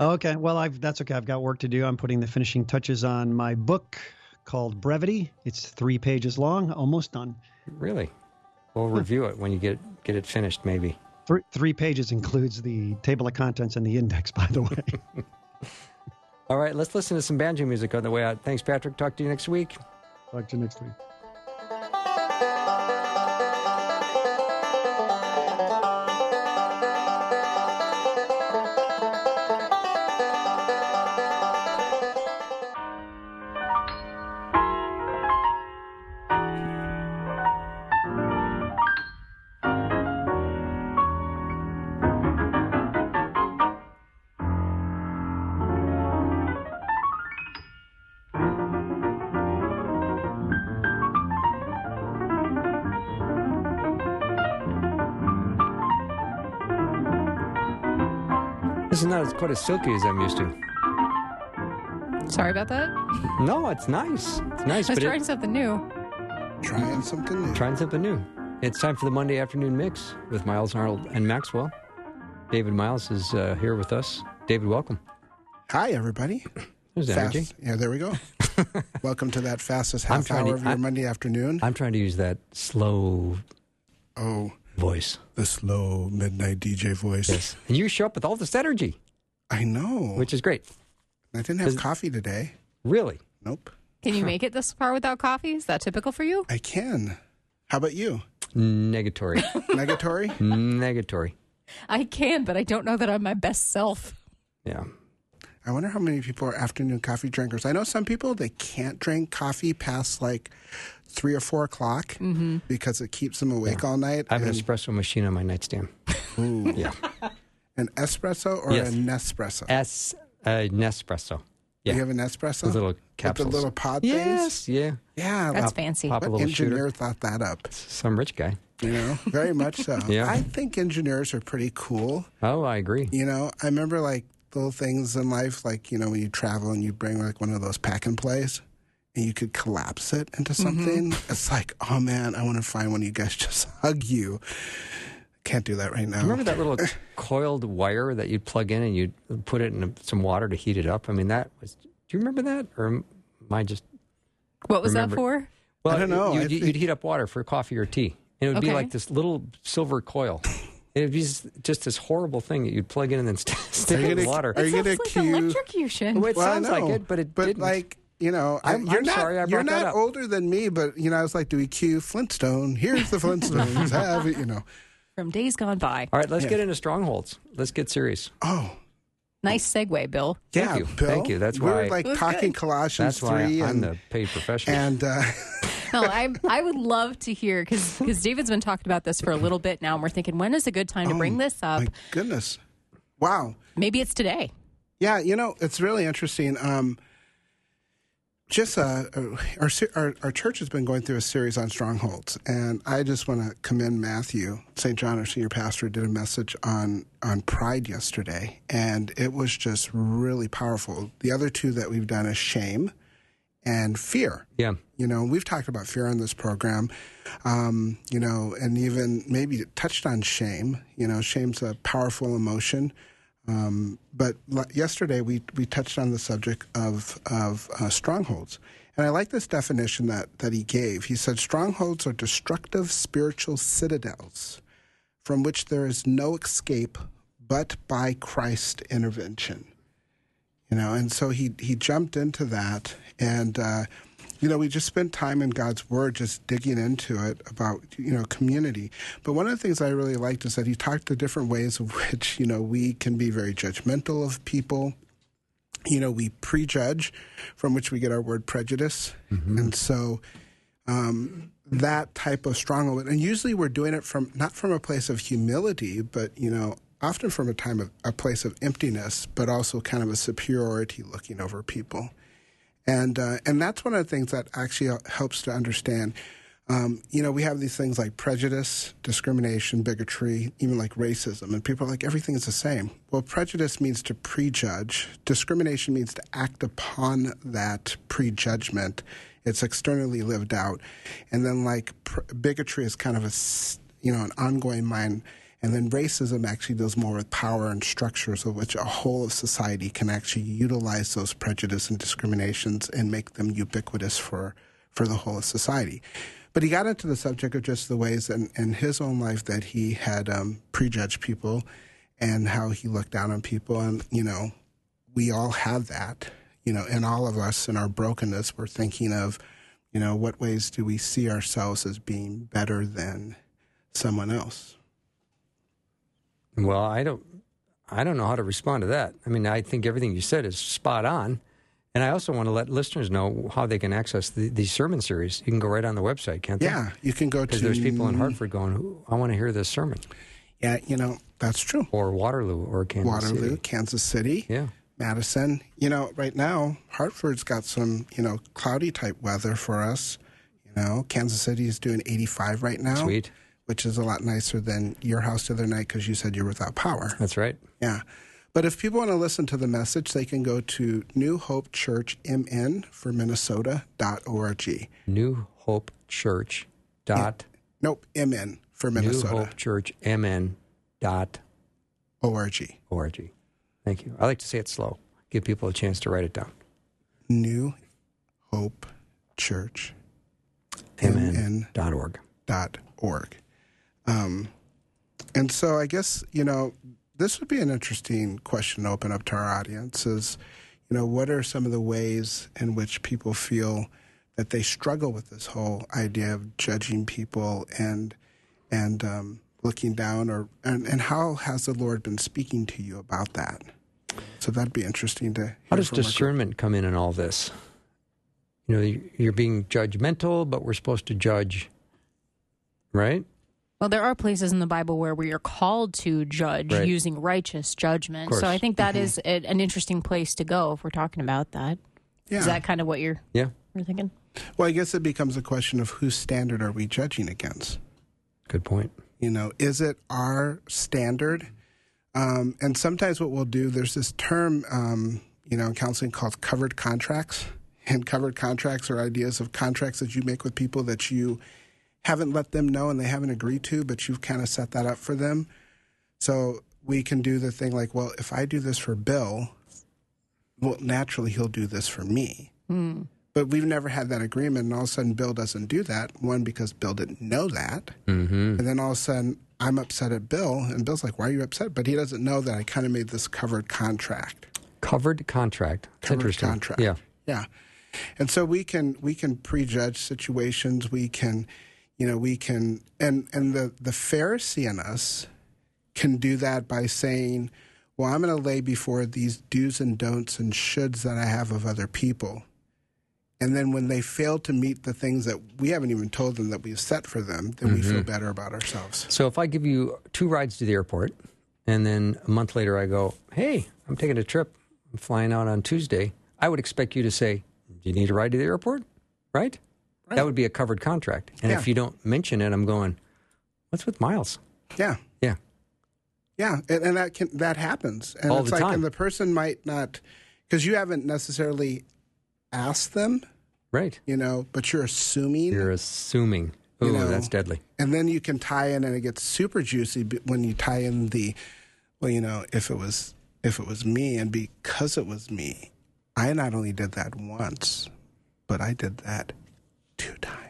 [SPEAKER 2] Oh, okay. Well, I've that's okay. I've got work to do. I'm putting the finishing touches on my book called Brevity. It's three pages long, almost done.
[SPEAKER 1] Really? We'll review it when you get get it finished, maybe.
[SPEAKER 2] Three, three pages includes the table of contents and the index, <laughs> by the way. <laughs>
[SPEAKER 1] All right, let's listen to some banjo music on the way out. Thanks, Patrick. Talk to you next week.
[SPEAKER 2] Talk to you next week.
[SPEAKER 1] Quite as silky as I'm used to.
[SPEAKER 6] Sorry about that.
[SPEAKER 1] No, it's nice. It's nice,
[SPEAKER 6] I was
[SPEAKER 1] but
[SPEAKER 6] trying
[SPEAKER 1] it,
[SPEAKER 6] something new.
[SPEAKER 7] Trying something new.
[SPEAKER 1] trying something new. It's time for the Monday afternoon mix with Myles Arnold and Maxwell. David Myles is uh, here with us. David, welcome.
[SPEAKER 7] Hi, everybody.
[SPEAKER 1] There's
[SPEAKER 7] Fast-
[SPEAKER 1] energy.
[SPEAKER 7] Yeah, there we go. <laughs> Welcome to that fastest half
[SPEAKER 1] trying to-
[SPEAKER 7] hour of your
[SPEAKER 1] I'm-
[SPEAKER 7] Monday afternoon.
[SPEAKER 1] I'm trying to use that slow
[SPEAKER 7] oh,
[SPEAKER 1] voice.
[SPEAKER 7] the slow midnight DJ voice.
[SPEAKER 1] Yes. And you show up with all this energy,
[SPEAKER 7] I know.
[SPEAKER 1] which is great.
[SPEAKER 7] I didn't have coffee today.
[SPEAKER 1] Really.
[SPEAKER 7] Nope.
[SPEAKER 6] Can you make it this far without coffee? Is that typical for you?
[SPEAKER 7] I can. How about you?
[SPEAKER 1] Negatory. <laughs>
[SPEAKER 7] Negatory?
[SPEAKER 1] Negatory.
[SPEAKER 6] I can, but I don't know that I'm my best self.
[SPEAKER 1] Yeah.
[SPEAKER 7] I wonder how many people are afternoon coffee drinkers. I know some people they can't drink coffee past like three or four o'clock mm-hmm. because it keeps them awake all night.
[SPEAKER 1] I have an
[SPEAKER 7] And-
[SPEAKER 1] espresso machine on my nightstand. Yeah. <laughs>
[SPEAKER 7] an espresso or
[SPEAKER 1] Yes.
[SPEAKER 7] a Nespresso?
[SPEAKER 1] S uh, Nespresso. Yeah.
[SPEAKER 7] You have an espresso?
[SPEAKER 1] With little
[SPEAKER 7] With
[SPEAKER 1] capsules.
[SPEAKER 7] the little pod things?
[SPEAKER 1] Yes. Yeah.
[SPEAKER 7] Yeah.
[SPEAKER 6] That's
[SPEAKER 7] what-
[SPEAKER 6] fancy.
[SPEAKER 1] Pop
[SPEAKER 7] What engineer
[SPEAKER 1] shooter.
[SPEAKER 7] thought that up?
[SPEAKER 1] Some rich guy.
[SPEAKER 7] You know, very much so. <laughs>
[SPEAKER 1] Yeah.
[SPEAKER 7] I think engineers are pretty cool.
[SPEAKER 1] Oh, I agree.
[SPEAKER 7] You know, I remember like little things in life, like, you know, when you travel and you bring like one of those pack and plays and you could collapse it into
[SPEAKER 1] Mm-hmm.
[SPEAKER 7] something. It's like, oh man, I want to find one of you guys <laughs> just hug you. Can't do that right now.
[SPEAKER 1] Remember that little <laughs> coiled wire that you'd plug in and you'd put it in some water to heat it up? I mean, that was. Do you remember that, or am I just?
[SPEAKER 6] What was
[SPEAKER 1] Remember-
[SPEAKER 6] that for?
[SPEAKER 1] Well,
[SPEAKER 7] I don't know.
[SPEAKER 1] You'd,
[SPEAKER 7] think-
[SPEAKER 1] you'd heat up water for coffee or tea, and it would be like this little silver coil. It would be just, just this horrible thing that you'd plug in and then st- <laughs> stick it in
[SPEAKER 7] gonna-
[SPEAKER 1] water.
[SPEAKER 7] are you
[SPEAKER 6] Sounds
[SPEAKER 7] gonna
[SPEAKER 6] like
[SPEAKER 7] cue-
[SPEAKER 6] electrocution.
[SPEAKER 1] Well, it
[SPEAKER 7] Well, I
[SPEAKER 1] sounds like it, but it
[SPEAKER 7] but
[SPEAKER 1] didn't.
[SPEAKER 7] like you know, I-
[SPEAKER 1] I'm-
[SPEAKER 7] you're
[SPEAKER 1] I'm
[SPEAKER 7] not
[SPEAKER 1] sorry I
[SPEAKER 7] you're
[SPEAKER 1] brought that
[SPEAKER 7] not
[SPEAKER 1] up.
[SPEAKER 7] older than me, but you know, I was like, do we cue Flintstone? Here's the Flintstones. <laughs> Have it, you know?
[SPEAKER 6] From days gone by.
[SPEAKER 1] All right, let's
[SPEAKER 7] Yeah.
[SPEAKER 1] get into strongholds. Let's get serious.
[SPEAKER 7] Oh,
[SPEAKER 6] Nice segue, Bill.
[SPEAKER 1] Thank
[SPEAKER 7] yeah,
[SPEAKER 1] you.
[SPEAKER 7] Bill.
[SPEAKER 1] Thank you. That's why
[SPEAKER 7] we're like talking
[SPEAKER 6] good.
[SPEAKER 7] Colossians
[SPEAKER 1] That's why
[SPEAKER 7] three
[SPEAKER 1] I'm
[SPEAKER 7] and
[SPEAKER 1] the paid professional.
[SPEAKER 7] and uh, <laughs>
[SPEAKER 6] No, I I would love to hear because David's been talking about this for a little bit now, and we're thinking when is a good time to bring this up?
[SPEAKER 7] my goodness, wow.
[SPEAKER 6] Maybe it's today.
[SPEAKER 7] Yeah, you know, it's really interesting. Um, just uh, our, our our church has been going through a series on strongholds, and I just want to commend Matthew St. John, our senior pastor, did a message on on pride yesterday, and it was just really powerful. The other two that we've done is shame and fear.
[SPEAKER 1] yeah.
[SPEAKER 7] You know, we've talked about fear on this program, um, you know, and even maybe touched on shame. You know, shame's a powerful emotion. Um, but l- yesterday we, we touched on the subject of, of uh, strongholds. And I like this definition that, that he gave. He said, Strongholds are destructive spiritual citadels from which there is no escape but by Christ's intervention you know and so he he jumped into that and uh, you know we just spent time in god's word just digging into it about you know community. But one of the things i really liked is that he talked to different ways of which you know we can be very judgmental of people. You know we prejudge from which we get our word prejudice. And so um, that type of stronghold and usually we're doing it from not from a place of humility but you know often from a time of a place of emptiness but also kind of a superiority looking over people and uh, and that's one of the things that actually helps to understand. Um, you know we have these things like prejudice discrimination bigotry even like racism. And people are like everything is the same. Well prejudice means to prejudge. Discrimination means to act upon that prejudgment. It's externally lived out. And then like pr- bigotry is kind of a, you know an ongoing mind and then racism actually deals more with power and structures of which a whole of society can actually utilize those prejudice and discriminations and make them ubiquitous for, for the whole of society. But he got into the subject of just the ways in, in his own life that he had um, prejudged people and how he looked down on people. And, you know, we all have that, you know, in all of us in our brokenness, we're thinking of, you know, what ways do we see ourselves as being better than someone else?
[SPEAKER 1] Well, I don't, I don't know how to respond to that. I mean, I think everything you said is spot on, and I also want to let listeners know how they can access the, these sermon series. You can go right on the website, can't they?
[SPEAKER 7] Yeah, you can go to
[SPEAKER 1] because there's people in Hartford going, "I want to hear this sermon,"
[SPEAKER 7] Yeah, you know, that's true.
[SPEAKER 1] or Waterloo, or Kansas
[SPEAKER 7] Waterloo,
[SPEAKER 1] City.
[SPEAKER 7] Kansas City,
[SPEAKER 1] Yeah,
[SPEAKER 7] Madison. You know, right now, Hartford's got some, you know, cloudy type weather for us. You know, Kansas City is doing 85 right now.
[SPEAKER 1] Sweet.
[SPEAKER 7] Which is a lot nicer than your house the other night because you said you're without power.
[SPEAKER 1] that's right.
[SPEAKER 7] Yeah. But if people want to listen to the message, they can go to New Hope Church MN for Minnesota.org.
[SPEAKER 1] New Hope Church dot
[SPEAKER 7] Nope, MN for Minnesota. New.
[SPEAKER 1] Hope Church MN dot
[SPEAKER 7] ORG.
[SPEAKER 1] org. Thank you. I like to say it slow. Give people a chance to write it down.
[SPEAKER 7] New Hope Church
[SPEAKER 1] MN dot org.
[SPEAKER 7] Um, and so I guess, you know, this would be an interesting question to open up to our audience is, you know, what are some of the ways in which people feel that they struggle with this whole idea of judging people and and um, looking down, or and, and how has the Lord been speaking to you about that? So that'd be interesting to. Hear
[SPEAKER 1] How does
[SPEAKER 7] from our group.
[SPEAKER 1] discernment come in in all this? You know, you're being judgmental, but we're supposed to judge, right?
[SPEAKER 6] Well, there are places in the Bible where we are called to judge
[SPEAKER 1] Right.
[SPEAKER 6] using righteous judgment. So I
[SPEAKER 1] course.
[SPEAKER 6] think that is a, an interesting place to go if we're talking about that. Is
[SPEAKER 7] Yeah.
[SPEAKER 6] that kind of what you're,
[SPEAKER 1] Yeah,
[SPEAKER 6] you're thinking?
[SPEAKER 7] Well, I guess it becomes a question of whose standard are we judging against?
[SPEAKER 1] good point.
[SPEAKER 7] You know, is it our standard? Um, and sometimes what we'll do, there's this term, um, you know, in counseling called covert contracts. And covert contracts are ideas of contracts that you make with people that you haven't let them know and they haven't agreed to, but you've kind of set that up for them. So we can do the thing like, well, if I do this for Bill, well, naturally he'll do this for me. But we've never had that agreement, and all of a sudden Bill doesn't do that. One, because Bill didn't know that.
[SPEAKER 1] Mm-hmm.
[SPEAKER 7] And then all of a sudden, I'm upset at Bill, and Bill's like, "Why are you upset?" But he doesn't know that I kind of made this covert contract.
[SPEAKER 1] Covert contract. It's
[SPEAKER 7] Covert
[SPEAKER 1] interesting.
[SPEAKER 7] contract.
[SPEAKER 1] Yeah.
[SPEAKER 7] Yeah, and so we can we can prejudge situations. We can, you know, we can, and and the the Pharisee in us can do that by saying, "Well, I'm going to lay before these do's and don'ts and shoulds that I have of other people." And then when they fail to meet the things that we haven't even told them that we've set for them, then we feel mm-hmm. better about ourselves.
[SPEAKER 1] So if I give you two rides to the airport, and then a month later I go, "Hey, I'm taking a trip. I'm flying out on Tuesday," I would expect you to say, "Do you need a ride to the airport?" Right? That would be a covert contract. And
[SPEAKER 7] Yeah.
[SPEAKER 1] if you don't mention it, I'm going, "What's with Myles?"
[SPEAKER 7] Yeah.
[SPEAKER 1] Yeah.
[SPEAKER 7] Yeah, and, and that can that happens, and
[SPEAKER 1] All
[SPEAKER 7] it's
[SPEAKER 1] the
[SPEAKER 7] like,
[SPEAKER 1] time.
[SPEAKER 7] and the person might not, because you haven't necessarily asked them,
[SPEAKER 1] Right.
[SPEAKER 7] you know, but you're assuming,
[SPEAKER 1] You're assuming. Ooh,
[SPEAKER 7] You know,
[SPEAKER 1] that's deadly.
[SPEAKER 7] and then you can tie in, and it gets super juicy when you tie in the, well, you know, if it was if it was me, and because it was me, I not only did that once, but I did that two times.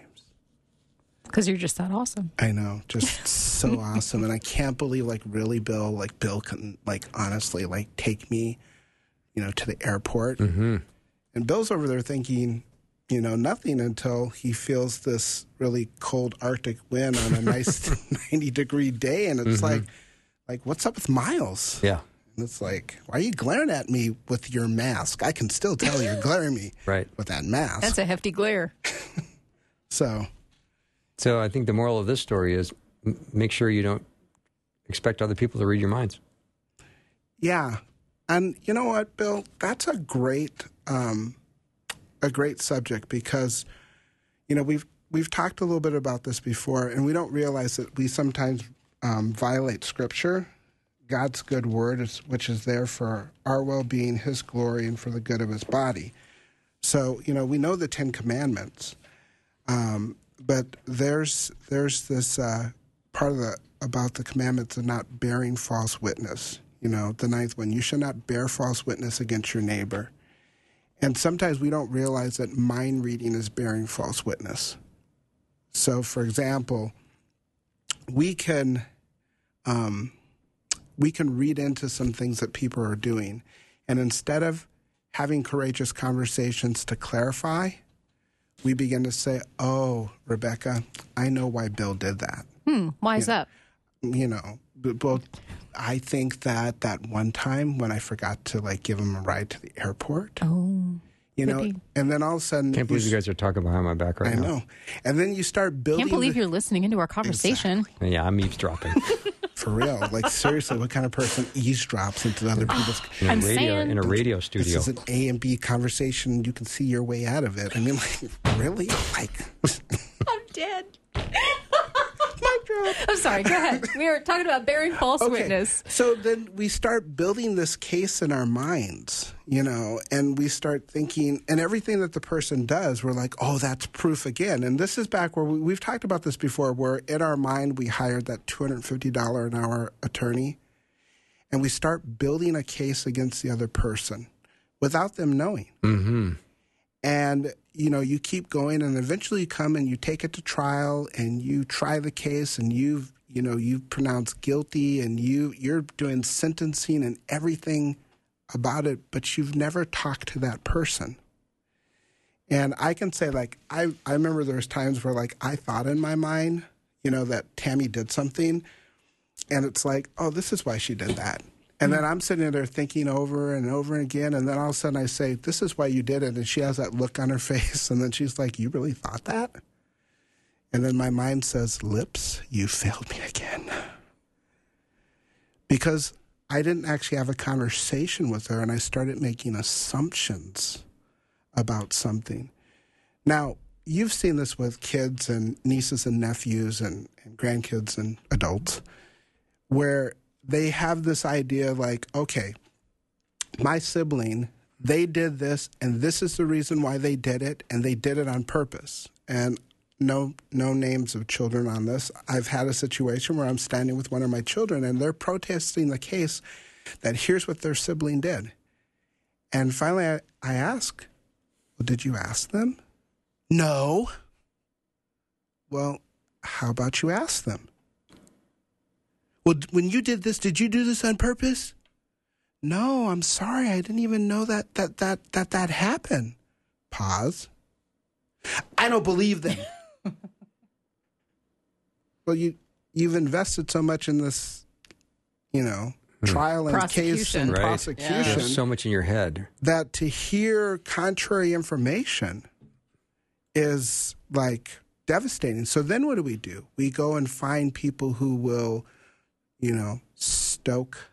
[SPEAKER 6] Because you're just that awesome.
[SPEAKER 7] I know, just <laughs> so awesome, and I can't believe, like, really, Bill, like, Bill can, like, honestly, like, take me, you know, to the airport,
[SPEAKER 1] Mm-hmm.
[SPEAKER 7] and Bill's over there thinking, you know, nothing until he feels this really cold Arctic wind on a nice <laughs> ninety degree day, and it's like, like, what's up with Myles?
[SPEAKER 1] Yeah.
[SPEAKER 7] And it's like, why are you glaring at me with your mask? I can still tell you're <laughs> glaring me
[SPEAKER 1] Right.
[SPEAKER 7] with that mask.
[SPEAKER 6] That's a hefty glare.
[SPEAKER 7] So,
[SPEAKER 1] So I think the moral of this story is m- make sure you don't expect other people to read your minds.
[SPEAKER 7] Yeah, and you know what, Bill? That's a great, um, a great subject because, you know, we've we've talked a little bit about this before, and we don't realize that we sometimes um, violate Scripture, God's good word, is, which is there for our well-being, His glory, and for the good of His body. So, you know, we know the Ten Commandments, um, but there's there's this uh, part of the about the commandments of not bearing false witness. You know, the ninth one: you shall not bear false witness against your neighbor. And sometimes we don't realize that mind reading is bearing false witness. So, for example, we can um, we can read into some things that people are doing, and instead of having courageous conversations to clarify, we begin to say, "Oh, Rebecca, I know why Bill did that."
[SPEAKER 6] Hmm. Why is that?
[SPEAKER 7] you know, but, well, I think that that one time when I forgot to like give him a ride to the airport,
[SPEAKER 6] Oh.
[SPEAKER 7] you know,
[SPEAKER 6] Yippee.
[SPEAKER 7] and then all of a sudden,
[SPEAKER 1] Can't believe
[SPEAKER 7] s-
[SPEAKER 1] you guys are talking behind my back right
[SPEAKER 7] I
[SPEAKER 1] now.
[SPEAKER 7] I know, and then you start building.
[SPEAKER 6] Can't believe
[SPEAKER 7] the-
[SPEAKER 6] you're listening into our conversation.
[SPEAKER 1] Yeah, I'm eavesdropping. <laughs>
[SPEAKER 7] for real. Like seriously, what kind of person eavesdrops into other <sighs> people's?
[SPEAKER 1] In a
[SPEAKER 6] I'm
[SPEAKER 1] radio,
[SPEAKER 6] saying-
[SPEAKER 1] in a radio studio?
[SPEAKER 7] This
[SPEAKER 1] studio.
[SPEAKER 7] is an A and B conversation. You can see your way out of it. I mean, like, really? Like, <laughs>
[SPEAKER 6] I'm dead. <laughs> I'm sorry. Go ahead. <laughs> We were talking about bearing false witness.
[SPEAKER 7] So then we start building this case in our minds, you know, and we start thinking, and everything that the person does, we're like, oh, that's proof again. And this is back where we, we've talked about this before, where in our mind we hired that $250 an hour attorney, and we start building a case against the other person without them knowing.
[SPEAKER 1] mm-hmm.
[SPEAKER 7] And you know, you keep going, and eventually you come and you take it to trial, and you try the case, and you've you know you pronounce guilty, and you you're doing sentencing and everything about it, but you've never talked to that person. And I can say, like, I I remember there was times where like I thought in my mind, you know, that Tammy did something, and it's like, oh, this is why she did that. And then mm-hmm. I'm sitting there thinking over and over again, and then all of a sudden I say, "This is why you did it," and she has that look on her <laughs> face, and then she's like, "You really thought that?" And then my mind says, "Lips, you failed me again," because I didn't actually have a conversation with her, and I started making assumptions about something. Now, you've seen this with kids and nieces and nephews and, and grandkids and adults, where they have this idea like, okay, my sibling, they did this, and this is the reason why they did it, and they did it on purpose. And no, no names of children on this. I've had a situation where I'm standing with one of my children, and they're protesting the case that here's what their sibling did. And finally, I, I ask, well, did you ask them? No. Well, how about you ask them? Well, when you did this, did you do this on purpose? No, I'm sorry. I didn't even know that that that that that happened. Pause. I don't believe them. <laughs> well, you you've invested so much in this, you know, hmm. trial and case and
[SPEAKER 6] Prosecution.
[SPEAKER 1] Right.
[SPEAKER 7] prosecution
[SPEAKER 1] There's so much in your head.
[SPEAKER 7] that to hear contrary information is like devastating. So then what do we do? We go and find people who will, you know, stoke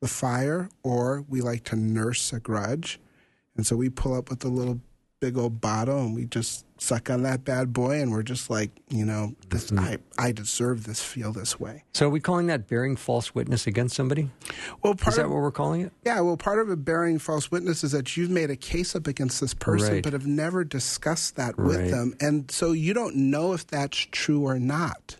[SPEAKER 7] the fire, or we like to nurse a grudge. And so we pull up with a little big old bottle and we just suck on that bad boy and we're just like, you know, this mm-hmm. I, I deserve this, feel this way.
[SPEAKER 1] So are we calling that bearing false witness against somebody?
[SPEAKER 7] Well part
[SPEAKER 1] Is that
[SPEAKER 7] of
[SPEAKER 1] what we're calling it?
[SPEAKER 7] Yeah, well, part of a bearing false witness is that you've made a case up against this person,
[SPEAKER 1] Right.
[SPEAKER 7] but have never discussed that
[SPEAKER 1] Right.
[SPEAKER 7] with them. And so you don't know if that's true or not.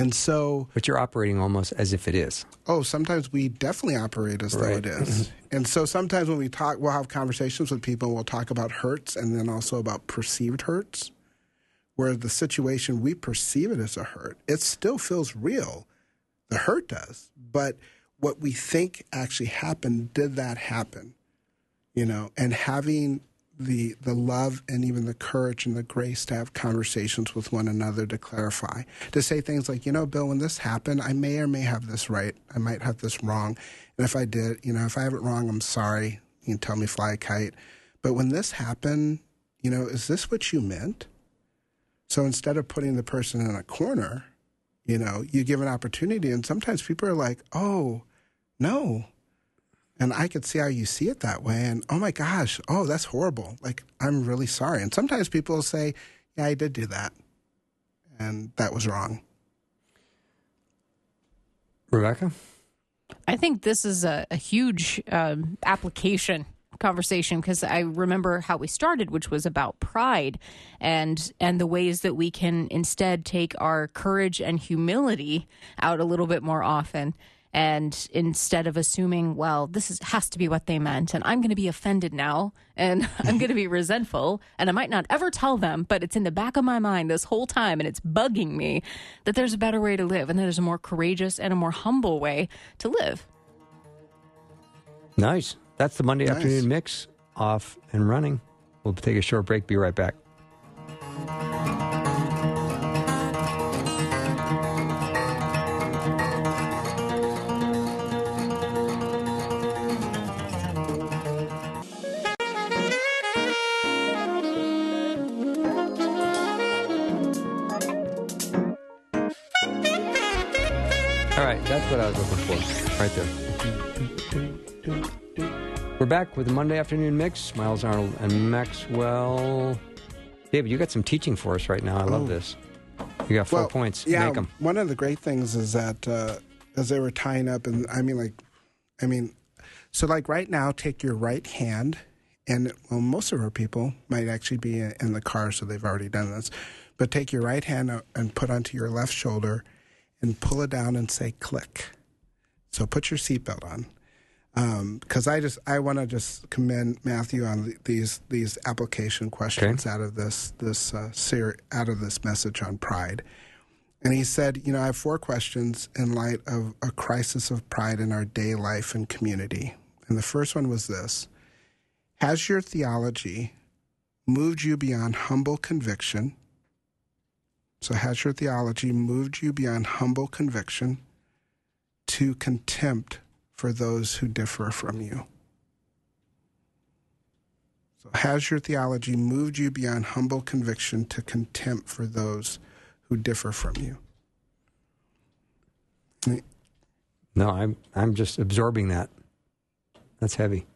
[SPEAKER 7] And so,
[SPEAKER 1] But you're operating almost as if it is.
[SPEAKER 7] oh, sometimes we definitely operate as though it is. Mm-hmm. and so sometimes when we talk, we'll have conversations with people, we'll talk about hurts and then also about perceived hurts, where the situation we perceive it as a hurt, it still feels real. The hurt does. But what we think actually happened, did that happen? You know, and having the the love and even the courage and the grace to have conversations with one another to clarify. To say things like, you know, Bill, when this happened, I may or may have this right. I might have this wrong. And if I did, you know, if I have it wrong, I'm sorry. You can tell me fly a kite. But when this happened, you know, is this what you meant? So instead of putting the person in a corner, you know, you give an opportunity. And sometimes people are like, oh, no. And I could see how you see it that way. And oh my gosh, oh, that's horrible. Like, I'm really sorry. And sometimes people will say, yeah, I did do that. And that was wrong.
[SPEAKER 1] Rebecca?
[SPEAKER 6] I think this is a, a huge um, application conversation because I remember how we started, which was about pride and and the ways that we can instead take our courage and humility out a little bit more often. And instead of assuming, well, this is, has to be what they meant, and I'm going to be offended now, and <laughs> I'm going to be resentful, and I might not ever tell them, but it's in the back of my mind this whole time, and it's bugging me that there's a better way to live, and that there's a more courageous and a more humble way to live.
[SPEAKER 1] Nice. That's the Monday
[SPEAKER 7] Nice.
[SPEAKER 1] afternoon mix off and running. We'll take a short break. Be right back. All right, that's what I was looking for. Right there. We're back with the Monday afternoon mix. Myles Arnold and Maxwell. David, you got some teaching for us right now. I love this. You got four points.
[SPEAKER 7] Oh. Yeah,
[SPEAKER 1] Make them.
[SPEAKER 7] one of the great things is that uh, as they were tying up, and I mean, like, I mean, so like right now, take your right hand, and well, most of our people might actually be in the car, so they've already done this, but take your right hand and put onto your left shoulder, and pull it down and say click. So put your seatbelt on. Because I just I want to just commend Matthew on these these application questions out of this this uh, ser- out of this message on pride, and he said, you know, I have four questions in light of a crisis of pride in our day life and community, and the first one was this: Has your theology moved you beyond humble conviction So, has your theology moved you beyond humble conviction to contempt for those who differ from you? So, has your theology moved you beyond humble conviction to contempt for those who differ from you?
[SPEAKER 1] No, I'm I'm just absorbing that. That's heavy.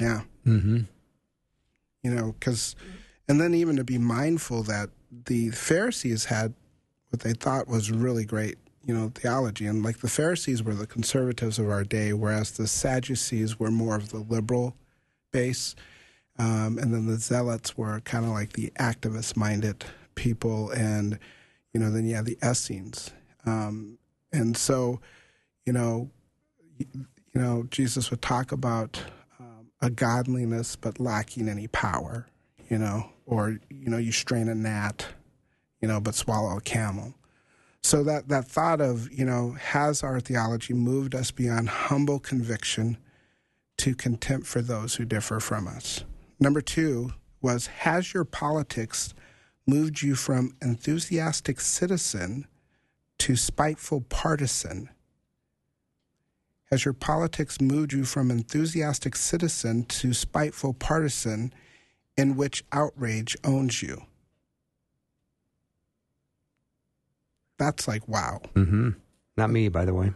[SPEAKER 7] Yeah.
[SPEAKER 1] Mm-hmm.
[SPEAKER 7] You know, because, and then even to be mindful that the Pharisees had what they thought was really great, you know, theology. And like the Pharisees were the conservatives of our day, whereas the Sadducees were more of the liberal base. Um, and then the Zealots were kind of like the activist minded people. And, you know, then you have the Essenes. Um, and so, you know, you, know, Jesus would talk about um, a godliness but lacking any power, you know, or you know, you strain a gnat, you know, but swallow a camel. So that that thought of you know, has our theology moved us beyond humble conviction to contempt for those who differ from us? Number two was has your politics moved you from enthusiastic citizen to spiteful partisan? Has your politics moved you from enthusiastic citizen to spiteful partisan in which outrage owns you? That's like, wow.
[SPEAKER 1] Mm-hmm. Not me, by the way.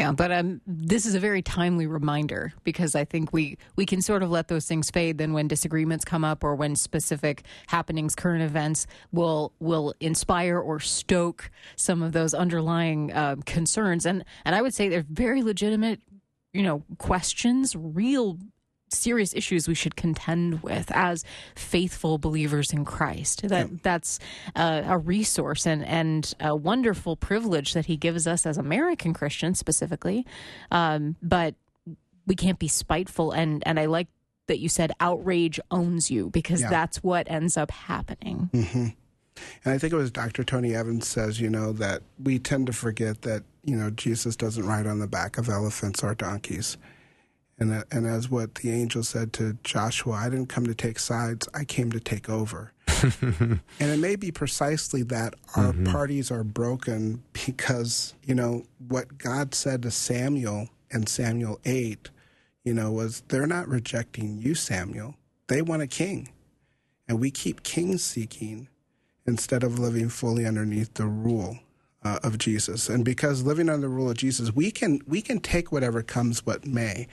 [SPEAKER 6] Yeah, but um, this is a very timely reminder because I think we, we can sort of let those things fade. Then when disagreements come up or when specific happenings, current events will will inspire or stoke some of those underlying uh, concerns, and and I would say they're very legitimate, you know, questions, real serious issues we should contend with as faithful believers in Christ. That yeah. that's uh, a resource and and a wonderful privilege that He gives us as American Christians specifically. Um, but we can't be spiteful and and I like that you said outrage owns you because yeah. that's what ends up happening.
[SPEAKER 7] Mm-hmm. And I think it was Dr. Tony Evans says, you know, that we tend to forget that, you know, Jesus doesn't ride on the back of elephants or donkeys. And, and as what the angel said to Joshua, I didn't come to take sides, I came to take over. <laughs> and it may be precisely that our mm-hmm. parties are broken because, you know, what God said to Samuel in Samuel 8, you know, was they're not rejecting you, Samuel. They want a king. And we keep king seeking instead of living fully underneath the rule uh, of Jesus. And because living under the rule of Jesus, we can we can take whatever comes what may.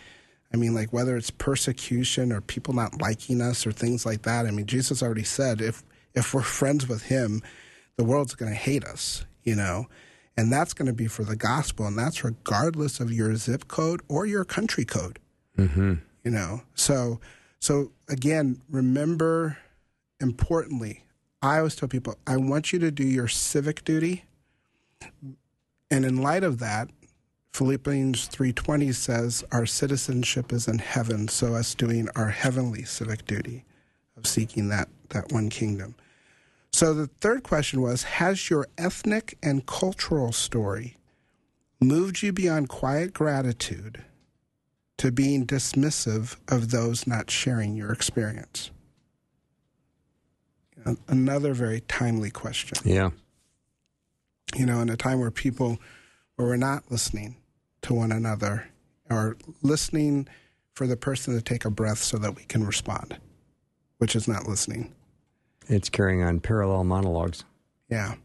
[SPEAKER 7] I mean, like whether it's persecution or people not liking us or things like that. I mean, Jesus already said if if we're friends with Him, the world's going to hate us, you know, and that's going to be for the gospel, and that's regardless of your zip code or your country code,
[SPEAKER 1] mm-hmm.
[SPEAKER 7] you know. So, so again, remember importantly, I always tell people, I want you to do your civic duty, and in light of that, Philippians 3:20 says our citizenship is in heaven, so us doing our heavenly civic duty of seeking that that one kingdom. So the third question was has your ethnic and cultural story moved you beyond quiet gratitude to being dismissive of those not sharing your experience? Another very timely question.
[SPEAKER 1] Yeah.
[SPEAKER 7] You know, in a time where people where we're not listening to one another or listening for the person to take a breath so that we can respond, which is not listening.
[SPEAKER 1] It's carrying on parallel monologues.
[SPEAKER 7] Yeah.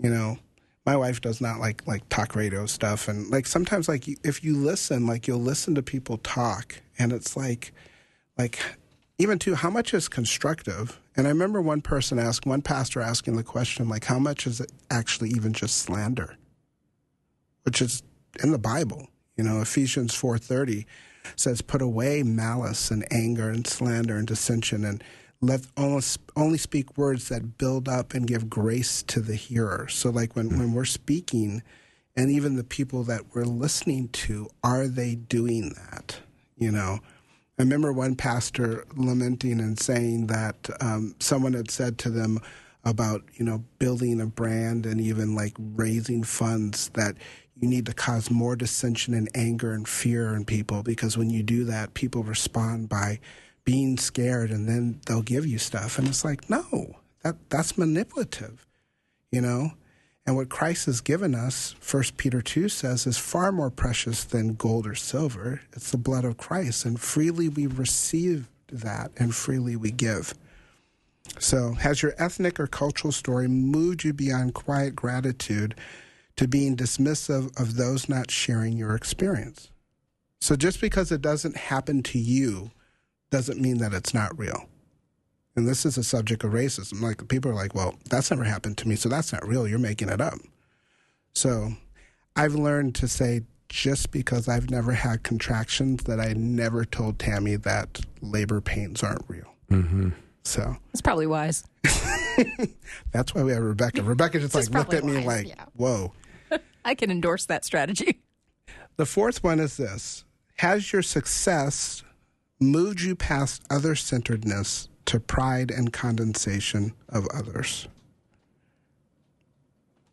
[SPEAKER 7] You know, my wife does not like like talk radio stuff and like sometimes like if you listen like you'll listen to people talk and it's like like even too how much is constructive and i remember one person asked one pastor asking the question like how much is it actually even just slander which is in the Bible. You know, Ephesians 4:30 says, "Put away malice and anger and slander and dissension, and let only, speak words that build up and give grace to the hearer." So, like when when we're speaking, and even the people that we're listening to, are they doing that? You know. I remember one pastor lamenting and saying that um, someone had said to them about you know building a brand and even like raising funds that you need to cause more dissension and anger and fear in people because when you do that, people respond by being scared and then they'll give you stuff. And it's like no that that's manipulative you know? And what christ has given us first peter 2 says is far more precious than gold or silver. It's the blood of christ. And freely we receive that and freely we give. So has your ethnic or cultural story moved you beyond quiet gratitude to being dismissive of those not sharing your experience so just because it doesn't happen to you doesn't mean that it's not real. And this is a subject of racism. Like people are like, well, that's never happened to me, so that's not real. You're making it up. So I've learned to say just because I've never had contractions that I never told Tammy that labor pains aren't real.
[SPEAKER 1] Mm-hmm.
[SPEAKER 7] So
[SPEAKER 6] That's probably wise. <laughs>
[SPEAKER 7] that's why we have Rebecca. Rebecca just like looked at me like,
[SPEAKER 6] yeah.
[SPEAKER 7] whoa.
[SPEAKER 6] I can endorse that strategy. <laughs>
[SPEAKER 7] The fourth one is this Has your success moved you past other centeredness to pride and condensation of others?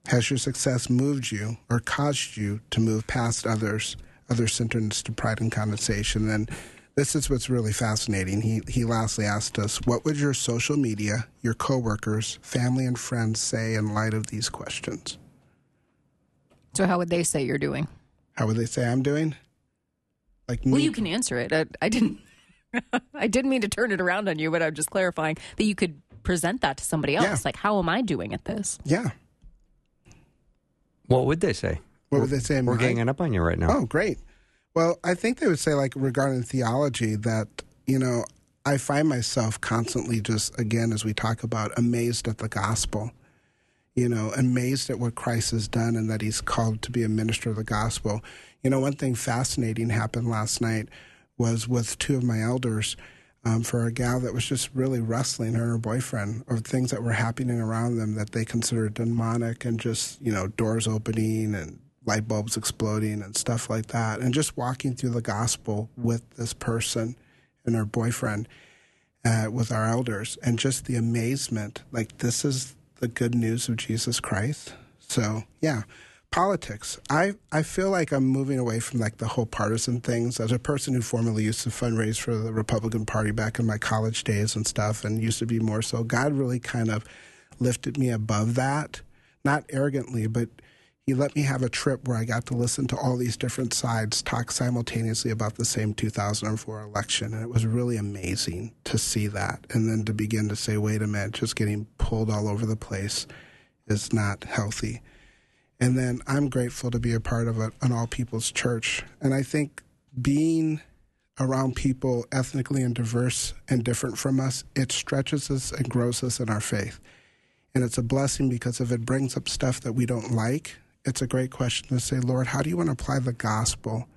[SPEAKER 7] Has your success moved you or caused you to move past others, other centeredness to pride and condensation? And this is what's really fascinating. He, he lastly asked us, What would your social media, your coworkers, family, and friends say in light of these questions?
[SPEAKER 6] So, how would they say you're doing?
[SPEAKER 7] How would they say I'm doing? Like me?
[SPEAKER 6] Well, you can answer it. I, I didn't. <laughs> I didn't mean to turn it around on you, but I'm just clarifying that you could present that to somebody else.
[SPEAKER 7] Yeah.
[SPEAKER 6] Like, how am I doing at this?
[SPEAKER 7] yeah.
[SPEAKER 1] What would they say?
[SPEAKER 7] What would they say?
[SPEAKER 1] We're
[SPEAKER 7] Mike?
[SPEAKER 1] ganging up on you right now.
[SPEAKER 7] Oh, great. Well, I think they would say, like, regarding theology, that, you know, I find myself constantly just, again, as we talk about, amazed at the gospel, you know, amazed at what Christ has done and that he's called to be a minister of the gospel. You know, one thing fascinating happened last night was with two of my elders. Um, for a gal that was just really wrestling her and her boyfriend of things that were happening around them that they considered demonic and just, you know, doors opening and light bulbs exploding and stuff like that. And just walking through the gospel with this person and her boyfriend, uh, with our elders, and just the amazement like, this is the good news of Jesus Christ. So, yeah. Politics. I, I feel like I'm moving away from like the whole partisan things. As a person who formerly used to fundraise for the Republican Party back in my college days and stuff, and used to be more so, God really kind of lifted me above that. Not arrogantly, but he let me have a trip where I got to listen to all these different sides talk simultaneously about the same 2004 election. And it was really amazing to see that. And then to begin to say, wait a minute, just getting pulled all over the place is not healthy. And then I'm grateful to be a part of a, an all people's church. And I think being around people ethnically and diverse and different from us, it stretches us and grows us in our faith. And it's a blessing because if it brings up stuff that we don't like, it's a great question to say, Lord, how do you want to apply the gospel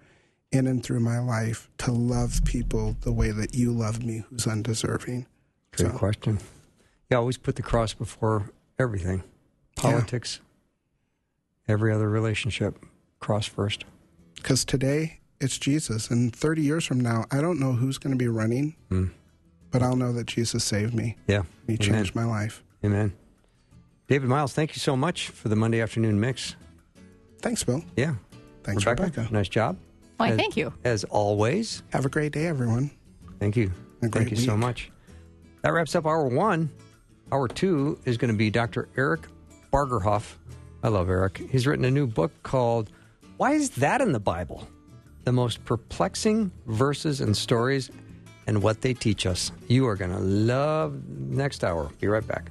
[SPEAKER 7] in and through my life to love people the way that you love me who's undeserving?
[SPEAKER 1] Great
[SPEAKER 7] So-
[SPEAKER 1] question. Yeah, always put the cross before everything. Politics, every other relationship, cross first.
[SPEAKER 7] Because today it's Jesus. And 30 years from now, I don't know who's going to be running,
[SPEAKER 1] Mm.
[SPEAKER 7] but I'll know that Jesus saved me.
[SPEAKER 1] Yeah.
[SPEAKER 7] He
[SPEAKER 1] Amen.
[SPEAKER 7] changed my life.
[SPEAKER 1] Amen. David Myles, thank you so much for the Monday afternoon mix.
[SPEAKER 7] Thanks, Bill.
[SPEAKER 1] Yeah.
[SPEAKER 7] Thanks,
[SPEAKER 1] Rebecca,
[SPEAKER 7] Rebecca.
[SPEAKER 1] nice job.
[SPEAKER 6] Why,
[SPEAKER 1] As-
[SPEAKER 6] thank you.
[SPEAKER 1] As always,
[SPEAKER 7] Have a great day, everyone.
[SPEAKER 1] thank you. Thank
[SPEAKER 7] great
[SPEAKER 1] you so much. That wraps up hour one. Hour two is going to be Dr. Eric Bargerhoff. I love Eric. He's written a new book called Why is That in the Bible? The most perplexing verses and stories and what they teach us. You are going to love next hour. Be right back.